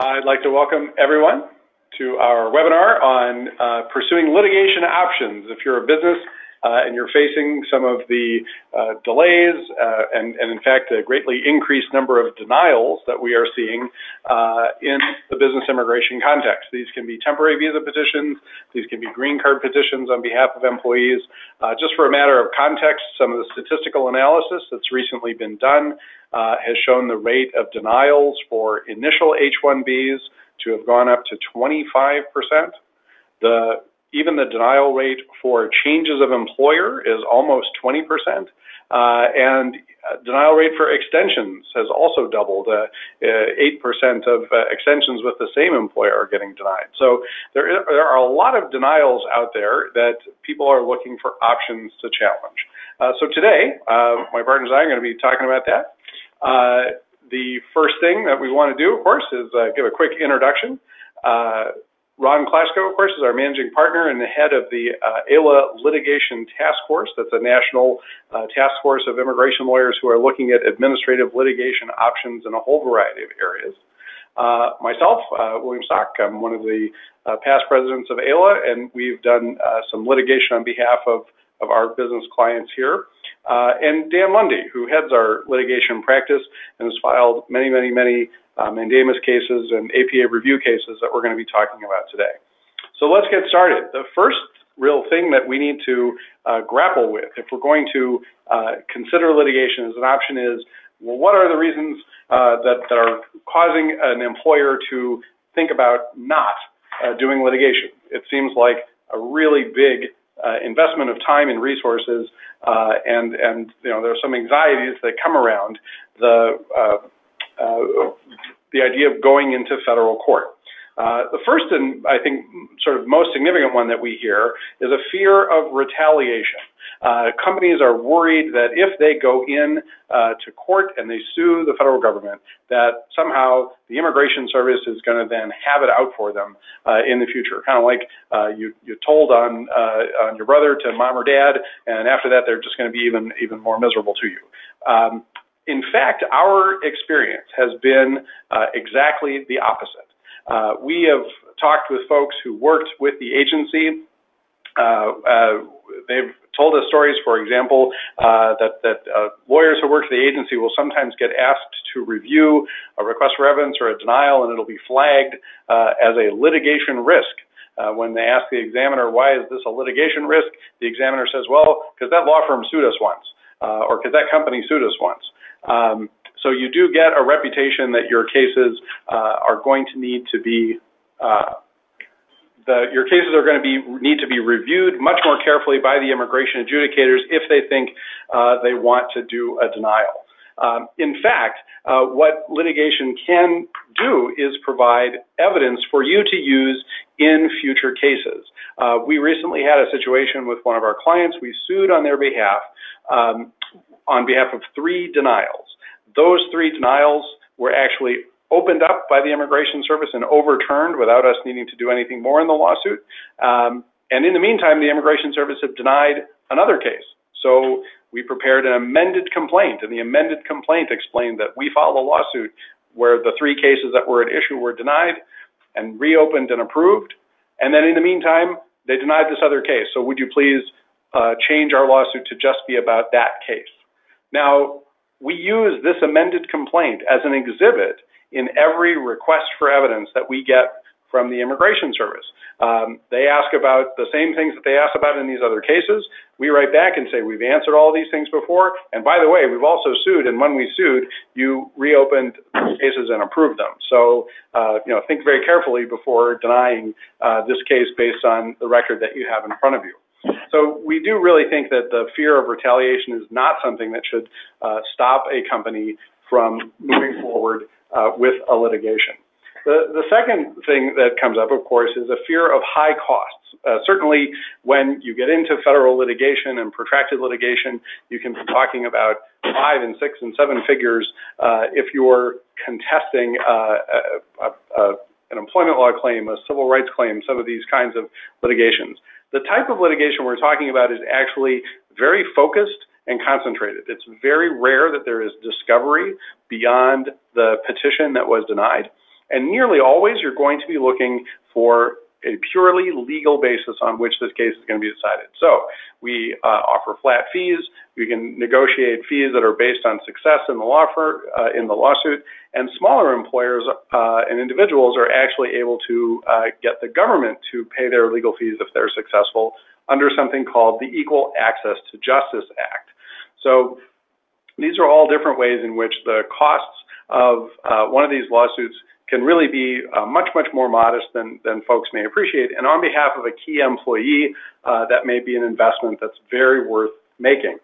I'd like to welcome everyone to our webinar on uh, pursuing litigation options. If you're a business and you're facing some of the uh, delays uh, and, and, in fact, a greatly increased number of denials that we are seeing uh, in the business immigration context. These can be temporary visa petitions, these can be green card petitions on behalf of employees. Uh, just for a matter of context, some of the statistical analysis that's recently been done uh, has shown the rate of denials for initial H-1Bs to have gone up to 25%. The even the denial rate for changes of employer is almost 20%, uh, and uh, denial rate for extensions has also doubled. 8% uh, of uh, extensions with the same employer are getting denied. So there, there are a lot of denials out there that people are looking for options to challenge. Uh, so today, uh, my partners and I are going to be talking about that. Uh, the first thing that we want to do, of course, is uh, give a quick introduction. Ron Klasko, of course, is our managing partner and the head of the uh, AILA Litigation Task Force. That's a national uh, task force of immigration lawyers who are looking at administrative litigation options in a whole variety of areas. Uh, myself, uh, William Stock, I'm one of the uh, past presidents of AILA, and we've done uh, some litigation on behalf of, of our business clients here. Uh, and Dan Lundy, who heads our litigation practice and has filed many, many, many mandamus cases and APA review cases that we're going to be talking about today. So let's get started. The first real thing that we need to uh, grapple with if we're going to uh, consider litigation as an option is, well, what are the reasons uh, that, that are causing an employer to think about not uh, doing litigation? It seems like a really big uh, investment of time and resources, uh, and and you know there are some anxieties that come around the the idea of going into federal court. Uh, the first and I think sort of most significant one that we hear is a fear of retaliation. Uh, companies are worried that if they go in uh, to court and they sue the federal government, that somehow the immigration service is going to then have it out for them uh, in the future. Kind of like uh, you you told on uh, on your brother to mom or dad, and after that they're just going to be even even more miserable to you. Um, in fact, our experience has been exactly the opposite. Uh, we have talked with folks who worked with the agency. Uh, uh, they've told us stories, for example, uh, that, that uh, lawyers who work for the agency will sometimes get asked to review a request for evidence or a denial, and it'll be flagged uh, as a litigation risk. when they ask the examiner, why is this a litigation risk? The examiner says, well, because that law firm sued us once, or because that company sued us once. Um, so you do get a reputation that your cases uh, are going to need to be uh, the, your cases are going to be need to be reviewed much more carefully by the immigration adjudicators if they think uh, they want to do a denial. Um, in fact, uh, what litigation can do is provide evidence for you to use in future cases. Uh, we recently had a situation with one of our clients. We sued on their behalf um, on behalf of three denials. Those three denials were actually opened up by the Immigration Service and overturned without us needing to do anything more in the lawsuit. Um, and in the meantime, the Immigration Service have denied another case. So we prepared an amended complaint, and the amended complaint explained that we filed a lawsuit where the three cases that were at issue were denied and reopened and approved. And then in the meantime, they denied this other case. So would you please uh, change our lawsuit to just be about that case? Now, we use this amended complaint as an exhibit in every request for evidence that we get from the Immigration Service. Um, they ask about the same things that they ask about in these other cases. We write back and say, we've answered all these things before, and by the way, we've also sued, and when we sued, you reopened cases and approved them. So, uh, you know, think very carefully before denying uh, this case based on the record that you have in front of you. So we do really think that the fear of retaliation is not something that should uh, stop a company from moving forward uh, with a litigation. The, the second thing that comes up, of course, is a fear of high costs. Uh, certainly, when you get into federal litigation and protracted litigation, you can be talking about five and six and seven figures uh, if you're contesting uh, a, a, a, an employment law claim, a civil rights claim, some of these kinds of litigations. The type of litigation we're talking about is actually very focused and concentrated. It's very rare that there is discovery beyond the petition that was denied. And nearly always, you're going to be looking for a purely legal basis on which this case is going to be decided. So we uh, offer flat fees. We can negotiate fees that are based on success in the law for, uh, in the lawsuit, and smaller employers uh, and individuals are actually able to uh, get the government to pay their legal fees if they're successful under something called the Equal Access to Justice Act. So these are all different ways in which the costs of uh, one of these lawsuits can really be uh, much, much more modest than, than folks may appreciate. And on behalf of a key employee, uh, that may be an investment that's very worth making.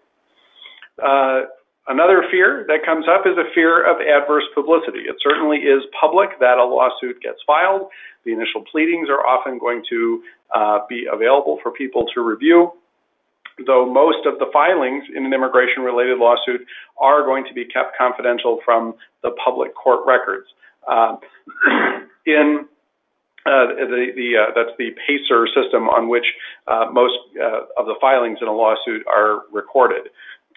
Uh, another fear that comes up is a fear of adverse publicity. It certainly is public that a lawsuit gets filed. The initial pleadings are often going to uh, be available for people to review though most of the filings in an immigration related lawsuit are going to be kept confidential from the public court records. Uh, in uh, the, the uh, that's the PACER system on which uh, most uh, of the filings in a lawsuit are recorded.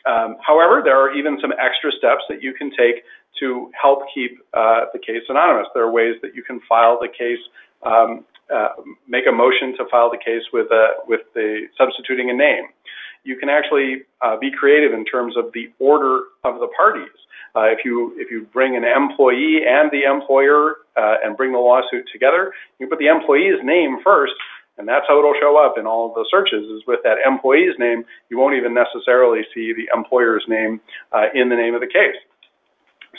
Um, however, there are even some extra steps that you can take to help keep uh, the case anonymous. There are ways that you can file the case, um, make a motion to file the case with with the substituting a name. You can actually be creative in terms of the order of the parties. Uh, if you if you bring an employee and the employer uh, and bring the lawsuit together, you put the employee's name first, and that's how it'll show up in all of the searches. Is with that employee's name, you won't even necessarily see the employer's name uh, in the name of the case.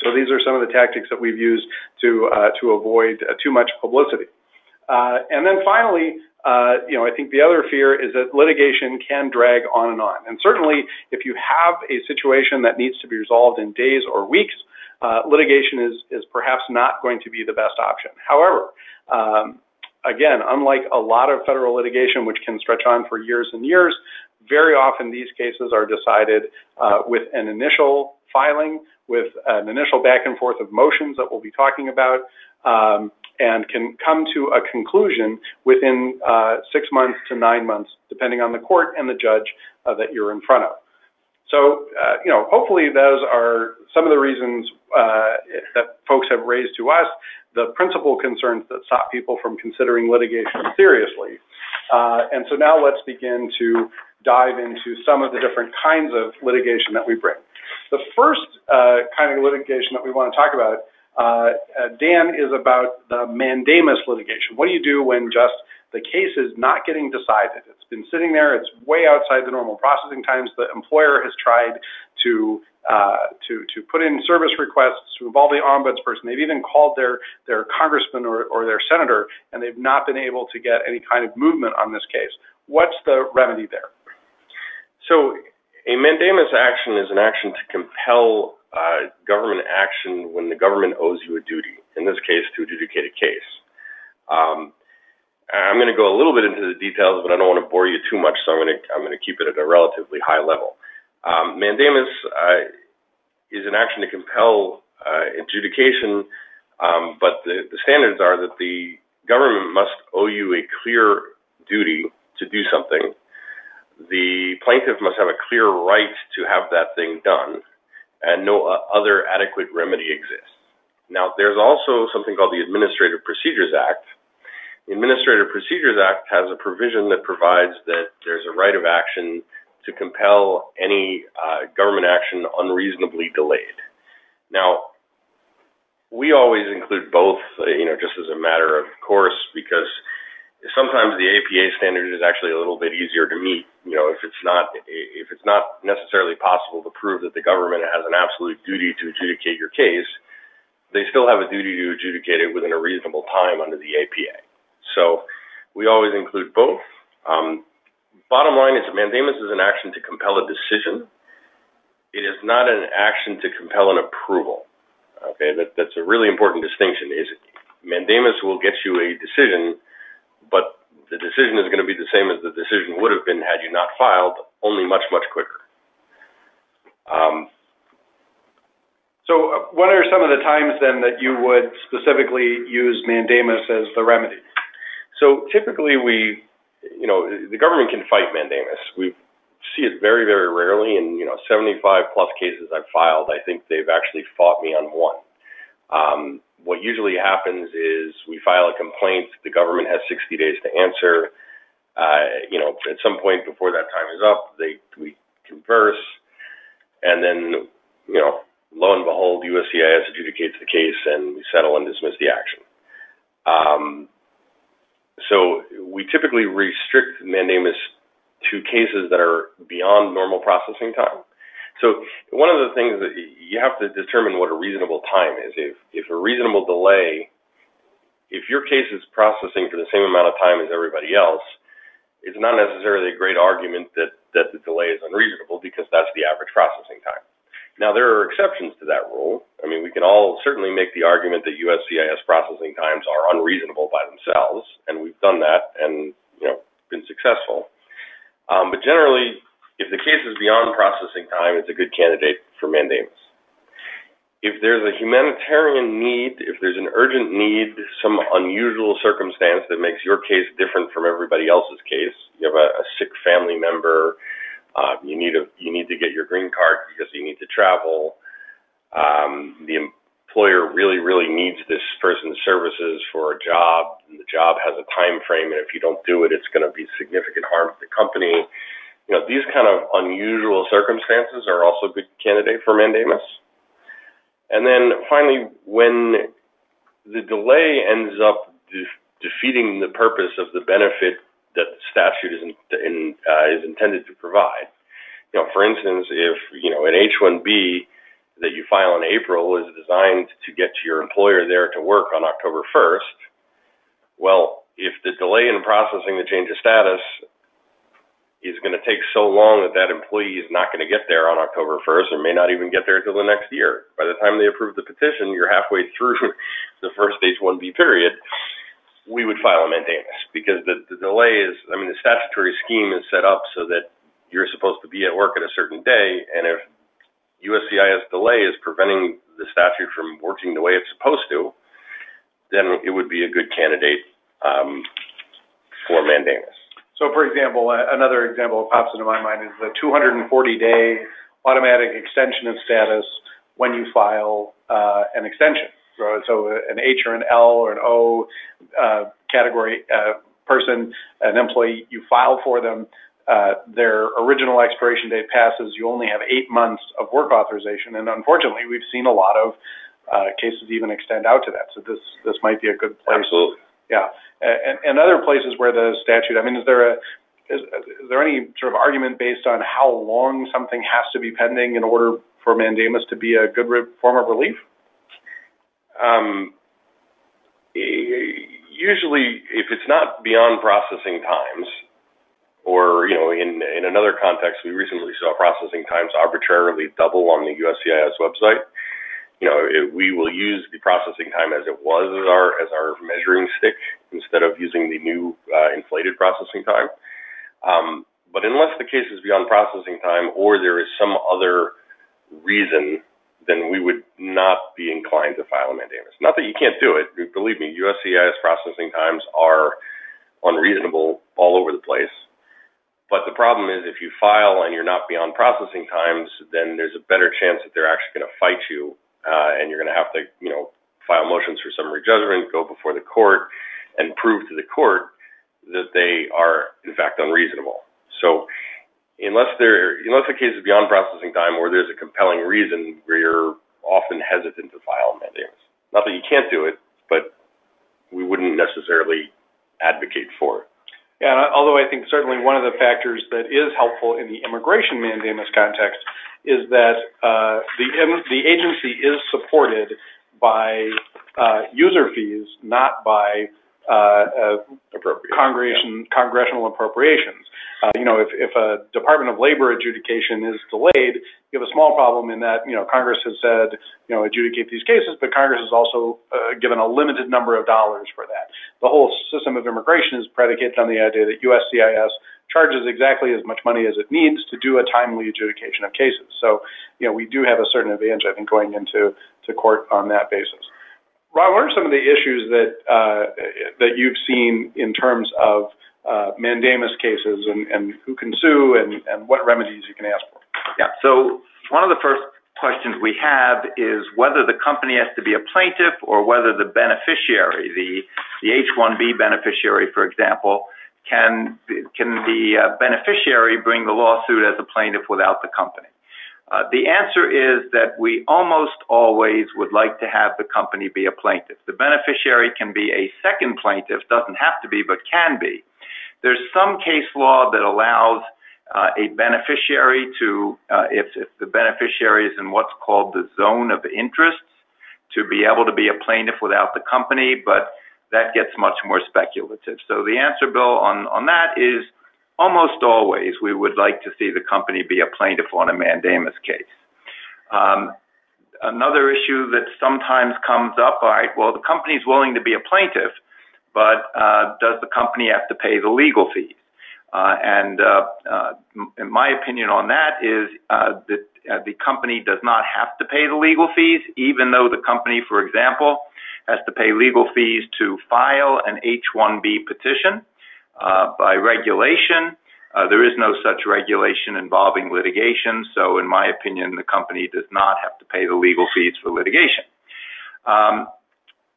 So these are some of the tactics that we've used to uh, to avoid uh, too much publicity. Uh, and then finally, uh, you know, I think the other fear is that litigation can drag on and on. And certainly, if you have a situation that needs to be resolved in days or weeks, uh, litigation is is perhaps not going to be the best option. However, um, again, unlike a lot of federal litigation, which can stretch on for years and years, very often these cases are decided uh, with an initial filing, with an initial back and forth of motions that we'll be talking about. Um, and can come to a conclusion within uh, six months to nine months, depending on the court and the judge uh, that you're in front of. So, uh, you know, hopefully those are some of the reasons uh, that folks have raised to us, the principal concerns that stop people from considering litigation seriously. Uh, and so now let's begin to dive into some of the different kinds of litigation that we bring. The first uh, kind of litigation that we want to talk about uh, uh, Dan is about the mandamus litigation. What do you do when just the case is not getting decided? It's been sitting there. It's way outside the normal processing times. The employer has tried to uh, to to put in service requests to involve the ombudsperson. They've even called their their congressman or, or their senator, and they've not been able to get any kind of movement on this case. What's the remedy there? So, a mandamus action is an action to compel uh, government action when the government owes you a duty, in this case, to adjudicate a case. Um, I'm going to go a little bit into the details, but I don't want to bore you too much, so I'm going to I'm going to keep it at a relatively high level. Um, mandamus uh, is an action to compel uh, adjudication, um, but the, the standards are that the government must owe you a clear duty to do something. The plaintiff must have a clear right to have that thing done, and no other adequate remedy exists. Now, there's also something called the Administrative Procedures Act. The Administrative Procedures Act has a provision that provides that there's a right of action to compel any uh, government action unreasonably delayed. Now, we always include both, uh, you know, just as a matter of course, because sometimes the APA standard is actually a little bit easier to meet. You know, if it's not if it's not necessarily possible to prove that the government has an absolute duty to adjudicate your case, they still have a duty to adjudicate it within a reasonable time under the APA. So we always include both. Um, bottom line is mandamus is an action to compel a decision. It is not an action to compel an approval. Okay, that, that's a really important distinction. Is mandamus will get you a decision but the decision is going to be the same as the decision would have been had you not filed, only much, much quicker. Um, so, uh, what are some of the times then that you would specifically use mandamus as the remedy? So, typically, we, you know, the government can fight mandamus. We see it very, very rarely. In you know, 75 plus cases I've filed, I think they've actually fought me on one. Um, what usually happens is we file a complaint, the government has 60 days to answer. Uh, you know, at some point before that time is up, they we converse, and then, you know, lo and behold, USCIS adjudicates the case and we settle and dismiss the action. Um, so we typically restrict mandamus to cases that are beyond normal processing time. So one of the things that you have to determine what a reasonable time is. If if a reasonable delay, if your case is processing for the same amount of time as everybody else, it's not necessarily a great argument that that the delay is unreasonable because that's the average processing time. Now, there are exceptions to that rule. I mean, we can all certainly make the argument that USCIS processing times are unreasonable by themselves, and we've done that and, you know, been successful. Um, but generally, if the case is beyond processing time, it's a good candidate for mandamus. If there's a humanitarian need, if there's an urgent need, some unusual circumstance that makes your case different from everybody else's case, you have a, a sick family member, uh, you need a you need to get your green card because you need to travel. Um, the employer really really needs this person's services for a job, and the job has a time frame, and if you don't do it, it's going to be significant harm to the company. You know, these kind of unusual circumstances are also a good candidate for mandamus. And then finally, when the delay ends up de- defeating the purpose of the benefit that the statute is in, in, uh, is intended to provide. You know, for instance, if you know an H-1B that you file in April is designed to get to your employer there to work on October 1st, well, if the delay in processing the change of status is going to take so long that that employee is not going to get there on October 1st or may not even get there until the next year. By the time they approve the petition, you're halfway through the first H-1B period we would file a mandamus because the, the delay is, I mean, the statutory scheme is set up so that you're supposed to be at work at a certain day, and if USCIS delay is preventing the statute from working the way it's supposed to, then it would be a good candidate um, for mandamus. So, for example, another example that pops into my mind is the 240-day automatic extension of status when you file uh, an extension. So an H or an L or an O uh, category uh, person, an employee, you file for them. Uh, their original expiration date passes. You only have eight months of work authorization, and unfortunately, we've seen a lot of uh, cases even extend out to that. So this this might be a good place. Absolutely. Yeah, and, and other places where the statute. I mean, is there a is, is there any sort of argument based on how long something has to be pending in order for mandamus to be a good re- form of relief? Um, usually, if it's not beyond processing times, or you know, in in another context, we recently saw processing times arbitrarily double on the USCIS website. You know, it, we will use the processing time as it was as our as our measuring stick instead of using the new uh, inflated processing time. Um, but unless the case is beyond processing time, or there is some other reason then we would not be inclined to file a mandamus. Not that you can't do it. Believe me, USCIS processing times are unreasonable all over the place. But the problem is if you file and you're not beyond processing times, then there's a better chance that they're actually going to fight you, uh, and you're going to have to, you know, file motions for summary judgment, go before the court, and prove to the court that they are in fact unreasonable. So unless there unless the case is beyond processing time or there's a compelling reason you're often hesitant to file mandamus. Not that you can't do it, but we wouldn't necessarily advocate for it. Yeah, although I think certainly one of the factors that is helpful in the immigration mandamus context is that uh, the the agency is supported by uh, user fees, not by uh, congregation, congressional appropriations. Uh, you know, if, if a Department of Labor adjudication is delayed, you have a small problem in that, you know, Congress has said, you know, adjudicate these cases, but Congress has also uh, given a limited number of dollars for that. The whole system of immigration is predicated on the idea that USCIS charges exactly as much money as it needs to do a timely adjudication of cases. So, you know, we do have a certain advantage, I think, going into to court on that basis. Ron, what are some of the issues that uh, that you've seen in terms of uh, mandamus cases and, and who can sue and, and what remedies you can ask for? Yeah. So one of the first questions we have is whether the company has to be a plaintiff or whether the beneficiary, the, the H-1B beneficiary, for example, can, can the uh, beneficiary bring the lawsuit as a plaintiff without the company? Uh, the answer is that we almost always would like to have the company be a plaintiff. The beneficiary can be a second plaintiff, doesn't have to be, but can be. There's some case law that allows uh, a beneficiary to, if, if the beneficiary is in what's called the zone of interest, to be able to be a plaintiff without the company, but that gets much more speculative. So the answer, Bill, on, on that is almost always we would like to see the company be a plaintiff on a mandamus case. Um, another issue that sometimes comes up, all right, well, the company's willing to be a plaintiff, but uh, does the company have to pay the legal fees? Uh, and uh, uh, my opinion on that is that the company does not have to pay the legal fees, even though the company, for example, has to pay legal fees to file an H-1B petition. By regulation, there is no such regulation involving litigation, so in my opinion, the company does not have to pay the legal fees for litigation. Um,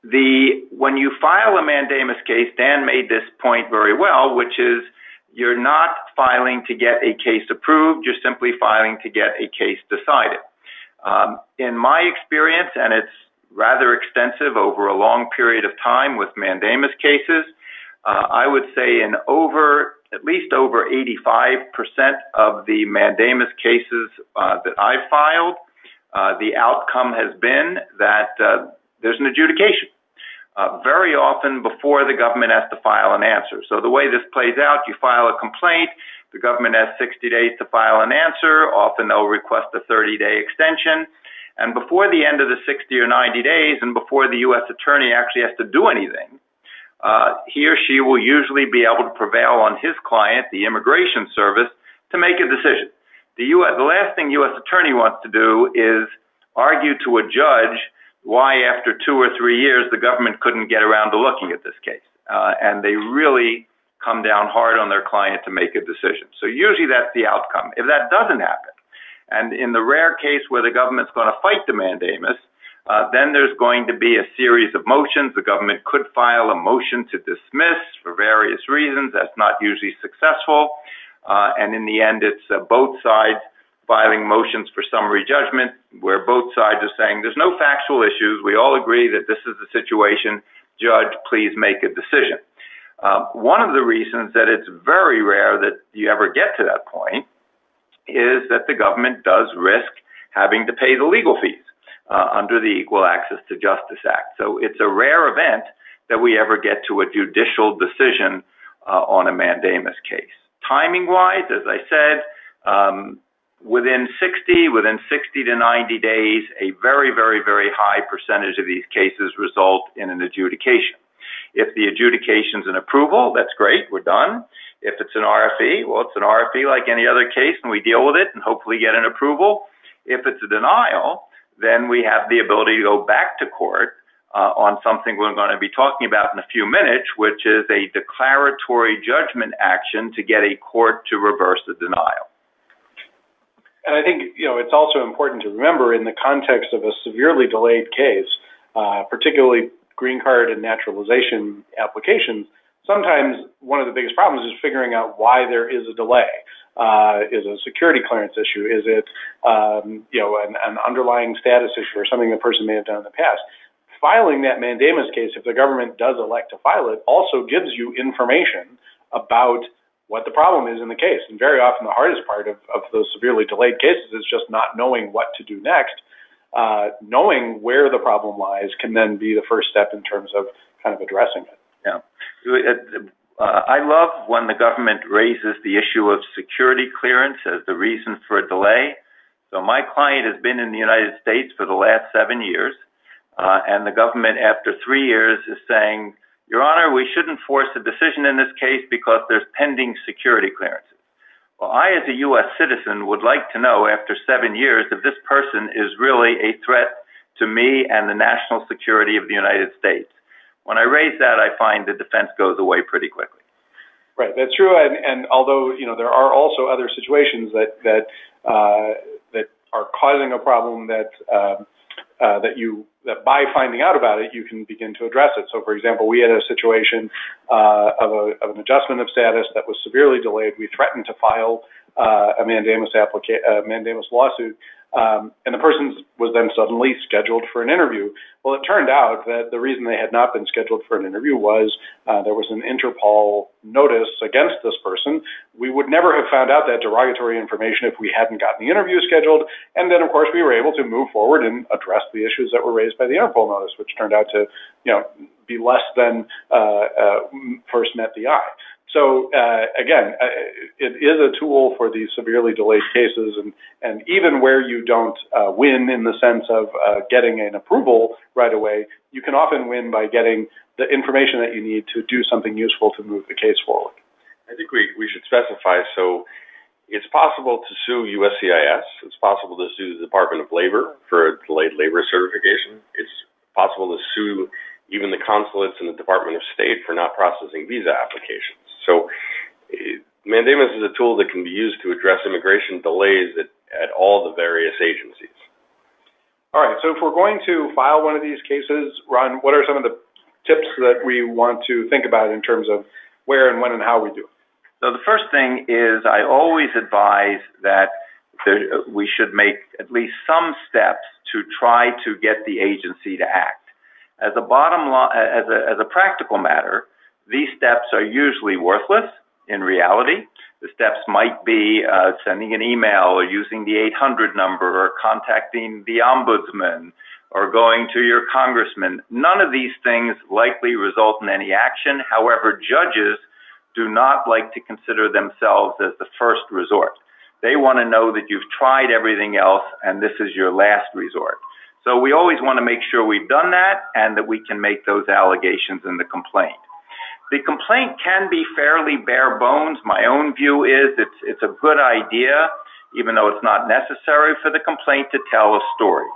the when you file a mandamus case, Dan made this point very well, which is you're not filing to get a case approved, you're simply filing to get a case decided. Um, in my experience, and it's rather extensive over a long period of time with mandamus cases, uh, I would say in over, at least over 85% of the mandamus cases uh, that I've filed, uh, the outcome has been that there's an adjudication very often before the government has to file an answer. So the way this plays out, you file a complaint, the government has 60 days to file an answer, often they'll request a 30-day extension, and before the end of the 60 or 90 days and before the U.S. attorney actually has to do anything, uh, he or she will usually be able to prevail on his client, the Immigration Service, to make a decision. The, US, the last thing U.S. attorney wants to do is argue to a judge why after two or three years the government couldn't get around to looking at this case. Uh, and they really come down hard on their client to make a decision. So usually that's the outcome. If that doesn't happen, and in the rare case where the government's going to fight the mandamus, uh, then there's going to be a series of motions. The government could file a motion to dismiss for various reasons. That's not usually successful. Uh, and in the end, it's uh, both sides filing motions for summary judgment where both sides are saying there's no factual issues. We all agree that this is the situation. Judge, please make a decision. Uh, one of the reasons that it's very rare that you ever get to that point is that the government does risk having to pay the legal fees uh, under the Equal Access to Justice Act. So it's a rare event that we ever get to a judicial decision uh, on a mandamus case. Timing wise, as I said, um, within 60, within 60 to 90 days, a very, very, very high percentage of these cases result in an adjudication. If the adjudication is an approval, that's great, we're done. If it's an RFE, well, it's an RFE like any other case, and we deal with it and hopefully get an approval. If it's a denial, then we have the ability to go back to court uh, on something we're going to be talking about in a few minutes, which is a declaratory judgment action to get a court to reverse the denial. And I think you know it's also important to remember in the context of a severely delayed case, uh, particularly green card and naturalization applications. Sometimes one of the biggest problems is figuring out why there is a delay. Uh, is a security clearance issue? Is it um, you know an, an underlying status issue or something the person may have done in the past? Filing that mandamus case, if the government does elect to file it, also gives you information about what the problem is in the case. And very often the hardest part of, of those severely delayed cases is just not knowing what to do next. Uh, knowing where the problem lies can then be the first step in terms of kind of addressing it. Yeah. Uh, I love when the government raises the issue of security clearance as the reason for a delay. So my client has been in the United States for the last seven years, uh, and the government, after three years, is saying, your Honor, we shouldn't force a decision in this case because there's pending security clearances. Well, I, as a U.S. citizen, would like to know after seven years if this person is really a threat to me and the national security of the United States. When I raise that, I find the defense goes away pretty quickly. Right, that's true. And, and although you know there are also other situations that that uh, that are causing a problem that uh, uh, that you that by finding out about it you can begin to address it. So, for example, we had a situation uh, of, a, of an adjustment of status that was severely delayed. We threatened to file uh, a mandamus applica- uh, mandamus lawsuit um, and the person was then suddenly scheduled for an interview. Well, it turned out that the reason they had not been scheduled for an interview was uh, there was an Interpol notice against this person. We would never have found out that derogatory information if we hadn't gotten the interview scheduled. And then, of course, we were able to move forward and address the issues that were raised by the Interpol notice, which turned out to, you know, be less than uh, uh, first met the eye. So uh, again, uh, it is a tool for these severely delayed cases, and, and even where you don't uh, win in the sense of uh, getting an approval right away, you can often win by getting the information that you need to do something useful to move the case forward. I think we, we should specify so it's possible to sue USCIS. It's possible to sue the Department of Labor for a delayed labor certification. It's possible to sue even the consulates and the Department of State for not processing visa applications. So uh, mandamus is a tool that can be used to address immigration delays at, at all the various agencies. All right, so if we're going to file one of these cases, Ron, what are some of the tips that we want to think about in terms of where and when and how we do it? So the first thing is I always advise that there, we should make at least some steps to try to get the agency to act. As a bottom line, as a, as a practical matter, these steps are usually worthless in reality. The steps might be uh, sending an email or using the 800 number or contacting the ombudsman or going to your congressman. None of these things likely result in any action. However, judges do not like to consider themselves as the first resort. They want to know that you've tried everything else and this is your last resort. So we always want to make sure we've done that and that we can make those allegations in the complaint. The complaint can be fairly bare bones. My own view is it's, it's a good idea, even though it's not necessary for the complaint to tell a story.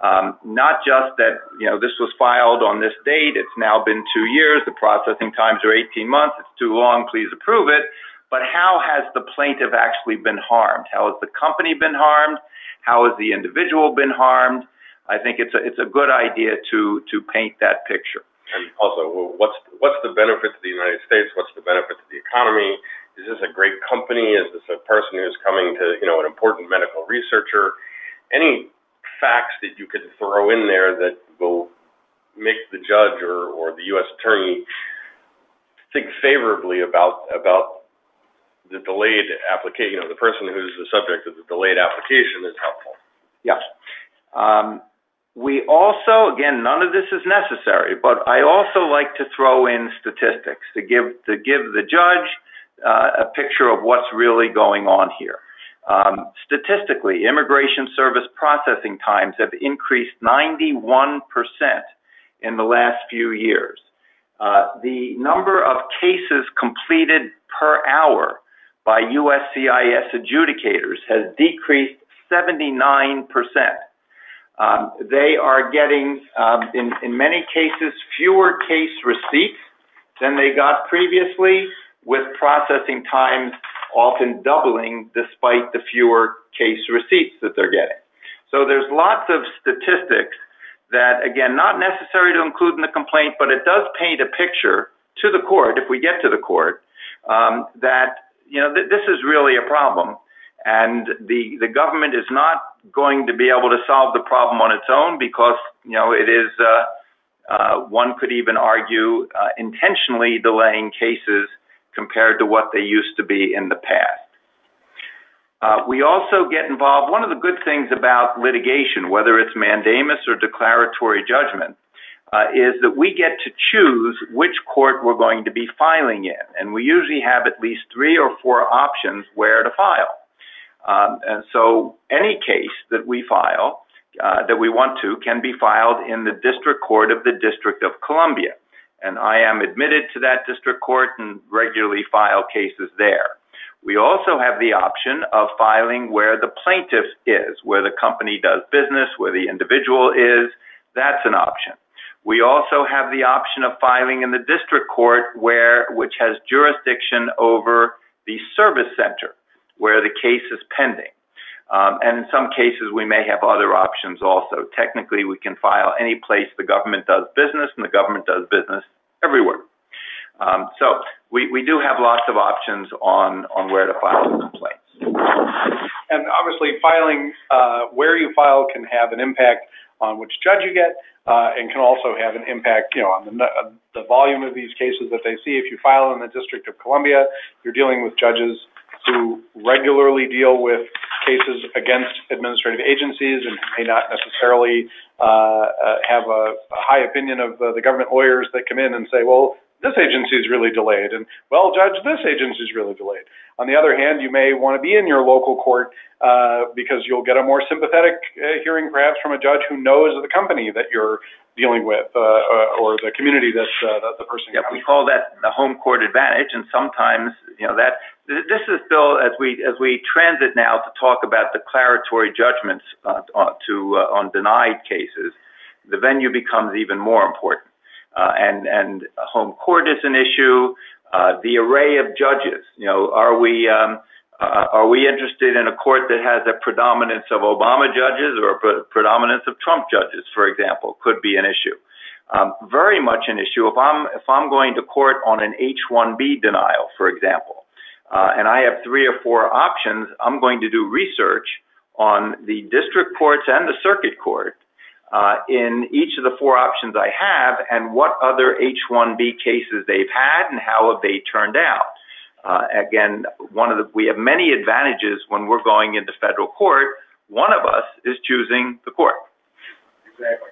Um, not just that, you know, this was filed on this date, it's now been two years, the processing times are 18 months, it's too long, please approve it. But how has the plaintiff actually been harmed? How has the company been harmed? How has the individual been harmed? I think it's a, it's a good idea to, to paint that picture. And also, well, what's what's the benefit to the United States? What's the benefit to the economy? Is this a great company? Is this a person who's coming to, you know, an important medical researcher? Any facts that you could throw in there that will make the judge or, or the U.S. attorney think favorably about about the delayed application. You know, the person who's the subject of the delayed application is helpful. Yeah. Um, we also, again, none of this is necessary, but I also like to throw in statistics to give to give the judge uh, a picture of what's really going on here. Um, statistically, immigration service processing times have increased 91% in the last few years. Uh, the number of cases completed per hour by USCIS adjudicators has decreased 79 percent. Um, they are getting, um, in, in many cases, fewer case receipts than they got previously, with processing times often doubling despite the fewer case receipts that they're getting. So there's lots of statistics that, again, not necessary to include in the complaint, but it does paint a picture to the court, if we get to the court, um, that you know th- this is really a problem, and the the government is not going to be able to solve the problem on its own because you know it is uh, uh, one could even argue uh, intentionally delaying cases compared to what they used to be in the past. Uh, we also get involved. One of the good things about litigation, whether it's mandamus or declaratory judgment, uh, is that we get to choose which court we're going to be filing in, and we usually have at least three or four options where to file. Um, and so any case that we file, uh, that we want to, can be filed in the District Court of the District of Columbia. And I am admitted to that district court and regularly file cases there. We also have the option of filing where the plaintiff is, where the company does business, where the individual is. That's an option. We also have the option of filing in the district court where, which has jurisdiction over the service center where the case is pending. Um, and in some cases, we may have other options also. Technically, we can file any place the government does business, and the government does business everywhere. Um, so we, we do have lots of options on, on where to file complaints. And obviously, filing uh, where you file can have an impact on which judge you get, uh, and can also have an impact, you know, on the, uh, the volume of these cases that they see. If you file in the District of Columbia, you're dealing with judges who regularly deal with cases against administrative agencies and may not necessarily uh, uh, have a, a, high opinion of uh, the government lawyers that come in and say, well, this agency is really delayed, and well, judge, this agency is really delayed. On the other hand, you may want to be in your local court uh, because you'll get a more sympathetic uh, hearing, perhaps from a judge who knows the company that you're dealing with uh, uh, or the community that, uh, that the person. Yeah, we call that the home court advantage, and sometimes you know that this is Bill as we as we transit now to talk about declaratory judgments uh, to uh, on denied cases. The venue becomes even more important, uh, and and home court is an issue. Uh, the array of judges, you know, are we um, uh, are we interested in a court that has a predominance of Obama judges or a pre- predominance of Trump judges, for example, could be an issue. Um, very much an issue if I'm if I'm going to court on an H-1B denial, for example, uh, and I have three or four options. I'm going to do research on the district courts and the circuit court uh, in each of the four options I have, and what other H-1B cases they've had and how have they turned out. Uh, again, one of the, we have many advantages when we're going into federal court. One of us is choosing the court. Exactly.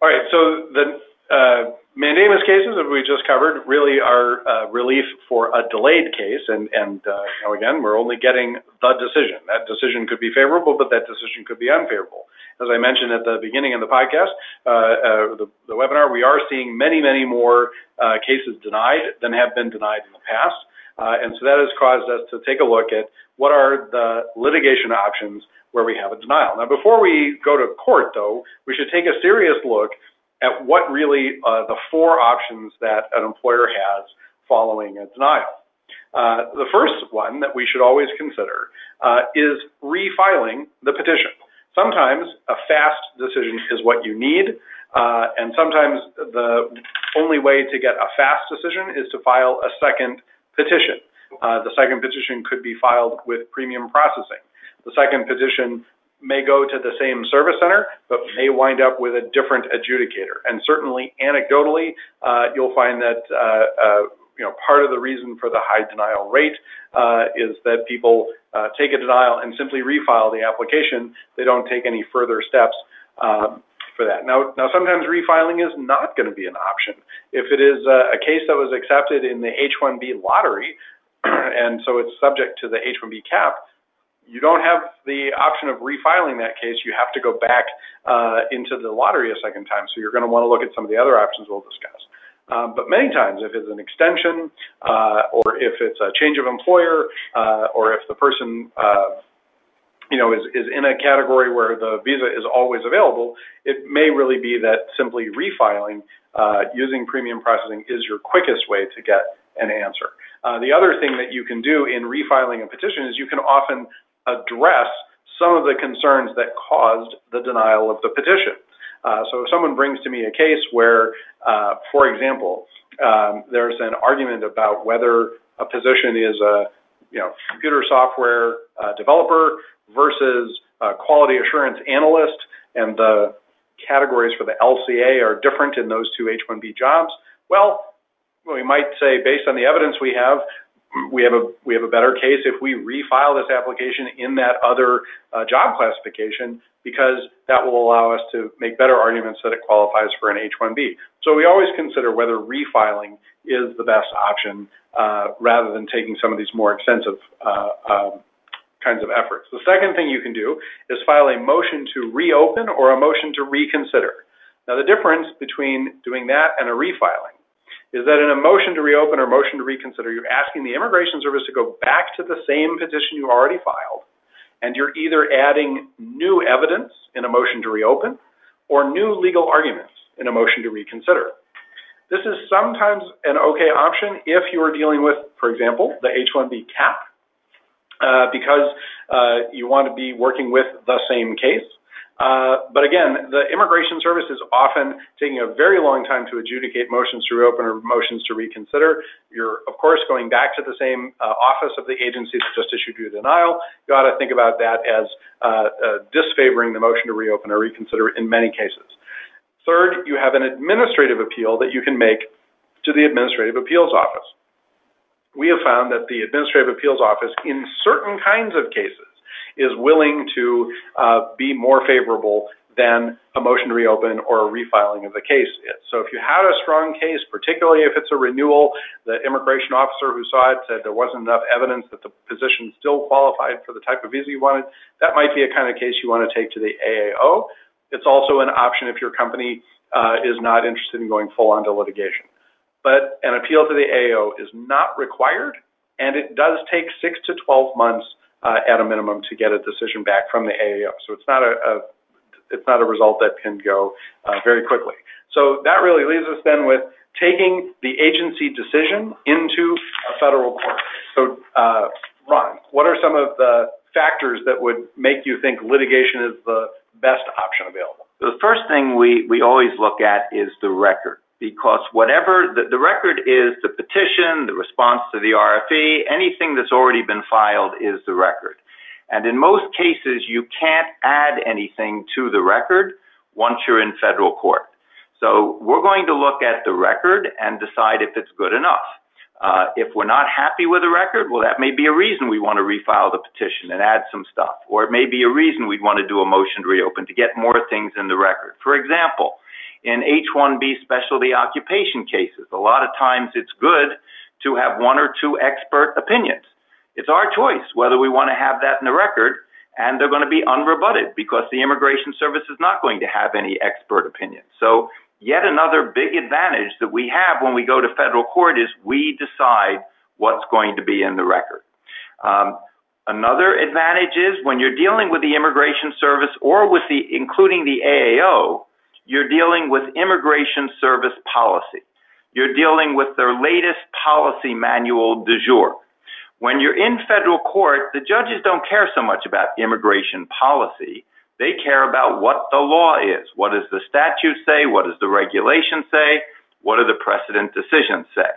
All right. So the uh, mandamus cases that we just covered really are uh, relief for a delayed case, and and uh, you know, again, we're only getting the decision. That decision could be favorable, but that decision could be unfavorable. As I mentioned at the beginning of the podcast, uh, uh, the, the, webinar, we are seeing many, many more cases denied than have been denied in the past. And so that has caused us to take a look at what are the litigation options where we have a denial. Now, before we go to court, though, we should take a serious look at what really uh, the four options that an employer has following a denial. Uh, the first one that we should always consider uh, is refiling the petition. Sometimes a fast decision is what you need, uh, and sometimes the only way to get a fast decision is to file a second petition. Uh, the second petition could be filed with premium processing. The second petition may go to the same service center, but may wind up with a different adjudicator. And certainly, anecdotally, uh, you'll find that uh, uh you know part of the reason for the high denial rate uh, is that people uh, take a denial and simply refile the application. They don't take any further steps. Um, for that. Now, now sometimes refiling is not going to be an option. If it is a, a case that was accepted in the H-1B lottery, and so it's subject to the H-1B cap, you don't have the option of refiling that case. You have to go back uh, into the lottery a second time. So you're going to want to look at some of the other options we'll discuss. Um, but many times, if it's an extension, uh, or if it's a change of employer, uh, or if the person uh, you know, is, is in a category where the visa is always available, it may really be that simply refiling uh, using premium processing is your quickest way to get an answer. Uh, the other thing that you can do in refiling a petition is you can often address some of the concerns that caused the denial of the petition. Uh, so if someone brings to me a case where, uh, for example, um, there's an argument about whether a position is a you know computer software uh, developer versus a quality assurance analyst, and the categories for the LCA are different in those two H-1B jobs, well, we might say based on the evidence we have, we have a we have a better case if we refile this application in that other uh, job classification because that will allow us to make better arguments that it qualifies for an H-1B. So we always consider whether refiling is the best option uh, rather than taking some of these more extensive uh, um, kinds of efforts. The second thing you can do is file a motion to reopen or a motion to reconsider. Now, the difference between doing that and a refiling is that in a motion to reopen or motion to reconsider, you're asking the Immigration Service to go back to the same petition you already filed, and you're either adding new evidence in a motion to reopen or new legal arguments in a motion to reconsider. This is sometimes an okay option if you are dealing with, for example, the H-1B cap uh, because uh, you want to be working with the same case. Uh, but again, the Immigration Service is often taking a very long time to adjudicate motions to reopen or motions to reconsider. You're, of course, going back to the same uh, office of the agency that just issued you denial. You ought to think about that as uh, uh, disfavoring the motion to reopen or reconsider in many cases. Third, you have an administrative appeal that you can make to the Administrative Appeals Office. We have found that the Administrative Appeals Office, in certain kinds of cases, is willing to uh, be more favorable than a motion to reopen or a refiling of the case is. So if you had a strong case, particularly if it's a renewal, the immigration officer who saw it said there wasn't enough evidence that the position still qualified for the type of visa you wanted, that might be a kind of case you want to take to the AAO. It's also an option if your company uh, is not interested in going full on to litigation. But an appeal to the AAO is not required, and it does take six to 12 months at a minimum to get a decision back from the AAO. So it's not a, a it's not a result that can go uh, very quickly. So that really leaves us then with taking the agency decision into a federal court. So, uh, Ron, what are some of the factors that would make you think litigation is the best option available? The first thing we, we always look at is the record because whatever the, record is the petition, the response to the RFE, anything that's already been filed is the record. And in most cases, you can't add anything to the record once you're in federal court. So we're going to look at the record and decide if it's good enough. Uh, if we're not happy with the record, well, that may be a reason we want to refile the petition and add some stuff. Or it may be a reason we'd want to do a motion to reopen to get more things in the record. For example, in H-1B specialty occupation cases. A lot of times it's good to have one or two expert opinions. It's our choice whether we want to have that in the record, and they're going to be unrebutted because the Immigration Service is not going to have any expert opinions. So yet another big advantage that we have when we go to federal court is we decide what's going to be in the record. Um, another advantage is when you're dealing with the Immigration Service or with the, including the AAO, you're dealing with immigration service policy. You're dealing with their latest policy manual du jour. When you're in federal court, the judges don't care so much about immigration policy. They care about what the law is. What does the statute say? What does the regulation say? What do the precedent decisions say?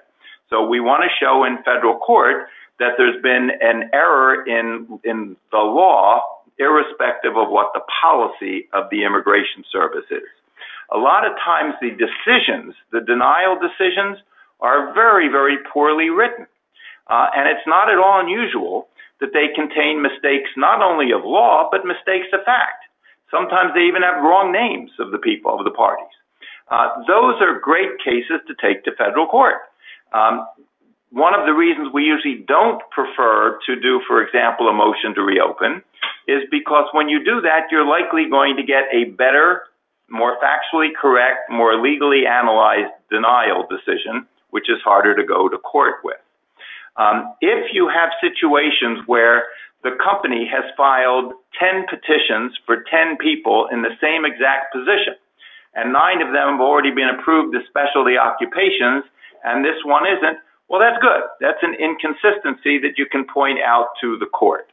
So we want to show in federal court that there's been an error in, in the law, irrespective of what the policy of the immigration service is a lot of times the decisions, the denial decisions, are very, very poorly written. Uh, and it's not at all unusual that they contain mistakes not only of law, but mistakes of fact. Sometimes they even have wrong names of the people, of the parties. Uh, those are great cases to take to federal court. Um, one of the reasons we usually don't prefer to do, for example, a motion to reopen is because when you do that, you're likely going to get a better more factually correct, more legally analyzed denial decision, which is harder to go to court with. Um, if you have situations where the company has filed 10 petitions for 10 people in the same exact position, and nine of them have already been approved as specialty occupations, and this one isn't, well, that's good. That's an inconsistency that you can point out to the court.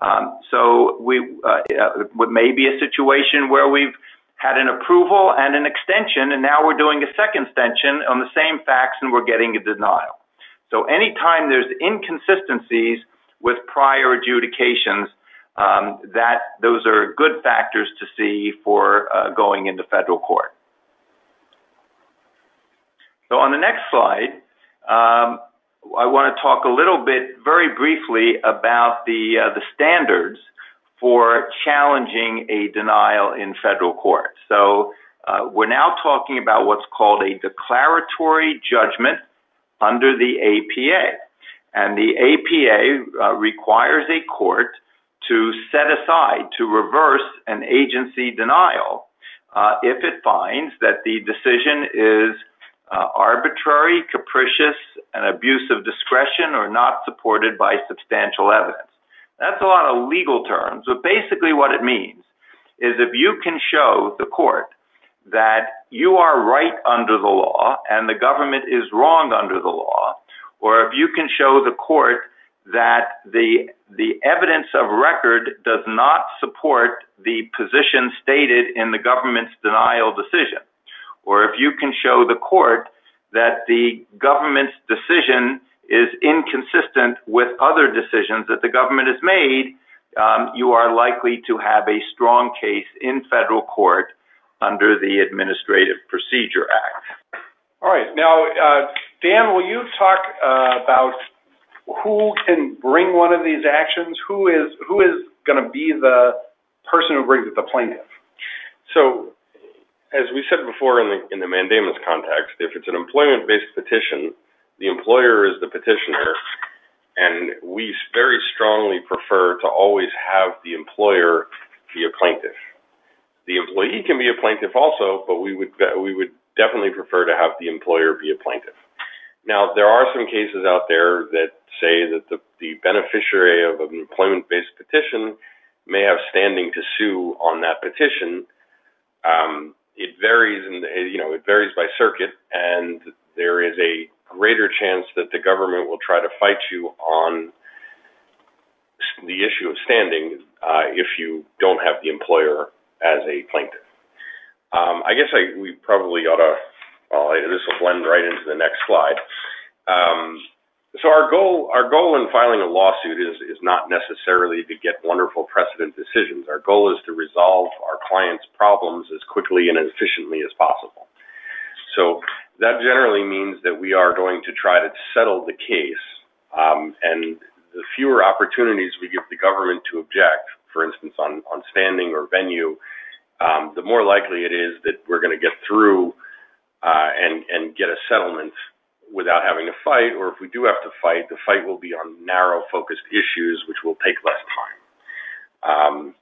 Um, so we uh, uh, may be a situation where we've had an approval and an extension, and now we're doing a second extension on the same facts and we're getting a denial. So anytime there's inconsistencies with prior adjudications, um, that those are good factors to see for uh, going into federal court. So on the next slide, um, I want to talk a little bit very briefly about the uh, the standards for challenging a denial in federal court. So uh, we're now talking about what's called a declaratory judgment under the APA. And the APA uh, requires a court to set aside, to reverse an agency denial uh, if it finds that the decision is arbitrary, capricious, an abuse of discretion, or not supported by substantial evidence. That's a lot of legal terms, but basically what it means is if you can show the court that you are right under the law and the government is wrong under the law, or if you can show the court that the the evidence of record does not support the position stated in the government's denial decision, or if you can show the court that the government's decision is inconsistent with other decisions that the government has made, um, you are likely to have a strong case in federal court under the Administrative Procedure Act. All right. Now, uh, Dan, will you talk uh, about who can bring one of these actions? Who is going to be the person who brings it, the plaintiff? So, as we said before in the mandamus context, if it's an employment-based petition, the employer is the petitioner, and we very strongly prefer to always have the employer be a plaintiff. The employee can be a plaintiff also, but we would we would definitely prefer to have the employer be a plaintiff. Now, there are some cases out there that say that the the beneficiary of an employment-based petition may have standing to sue on that petition. Um, it varies, and you know It varies by circuit, and there is a greater chance that the government will try to fight you on the issue of standing uh, if you don't have the employer as a plaintiff. Um, I guess we probably ought to, well, this will blend right into the next slide. Um, so, our goal our goal in filing a lawsuit is, is not necessarily to get wonderful precedent decisions. Our goal is to resolve our client's problems as quickly and as efficiently as possible. So, that generally means that we are going to try to settle the case, um, and the fewer opportunities we give the government to object, for instance, on on standing or venue, um, the more likely it is that we're going to get through uh, and and get a settlement without having to fight, or if we do have to fight, the fight will be on narrow, focused issues, which will take less time. Um,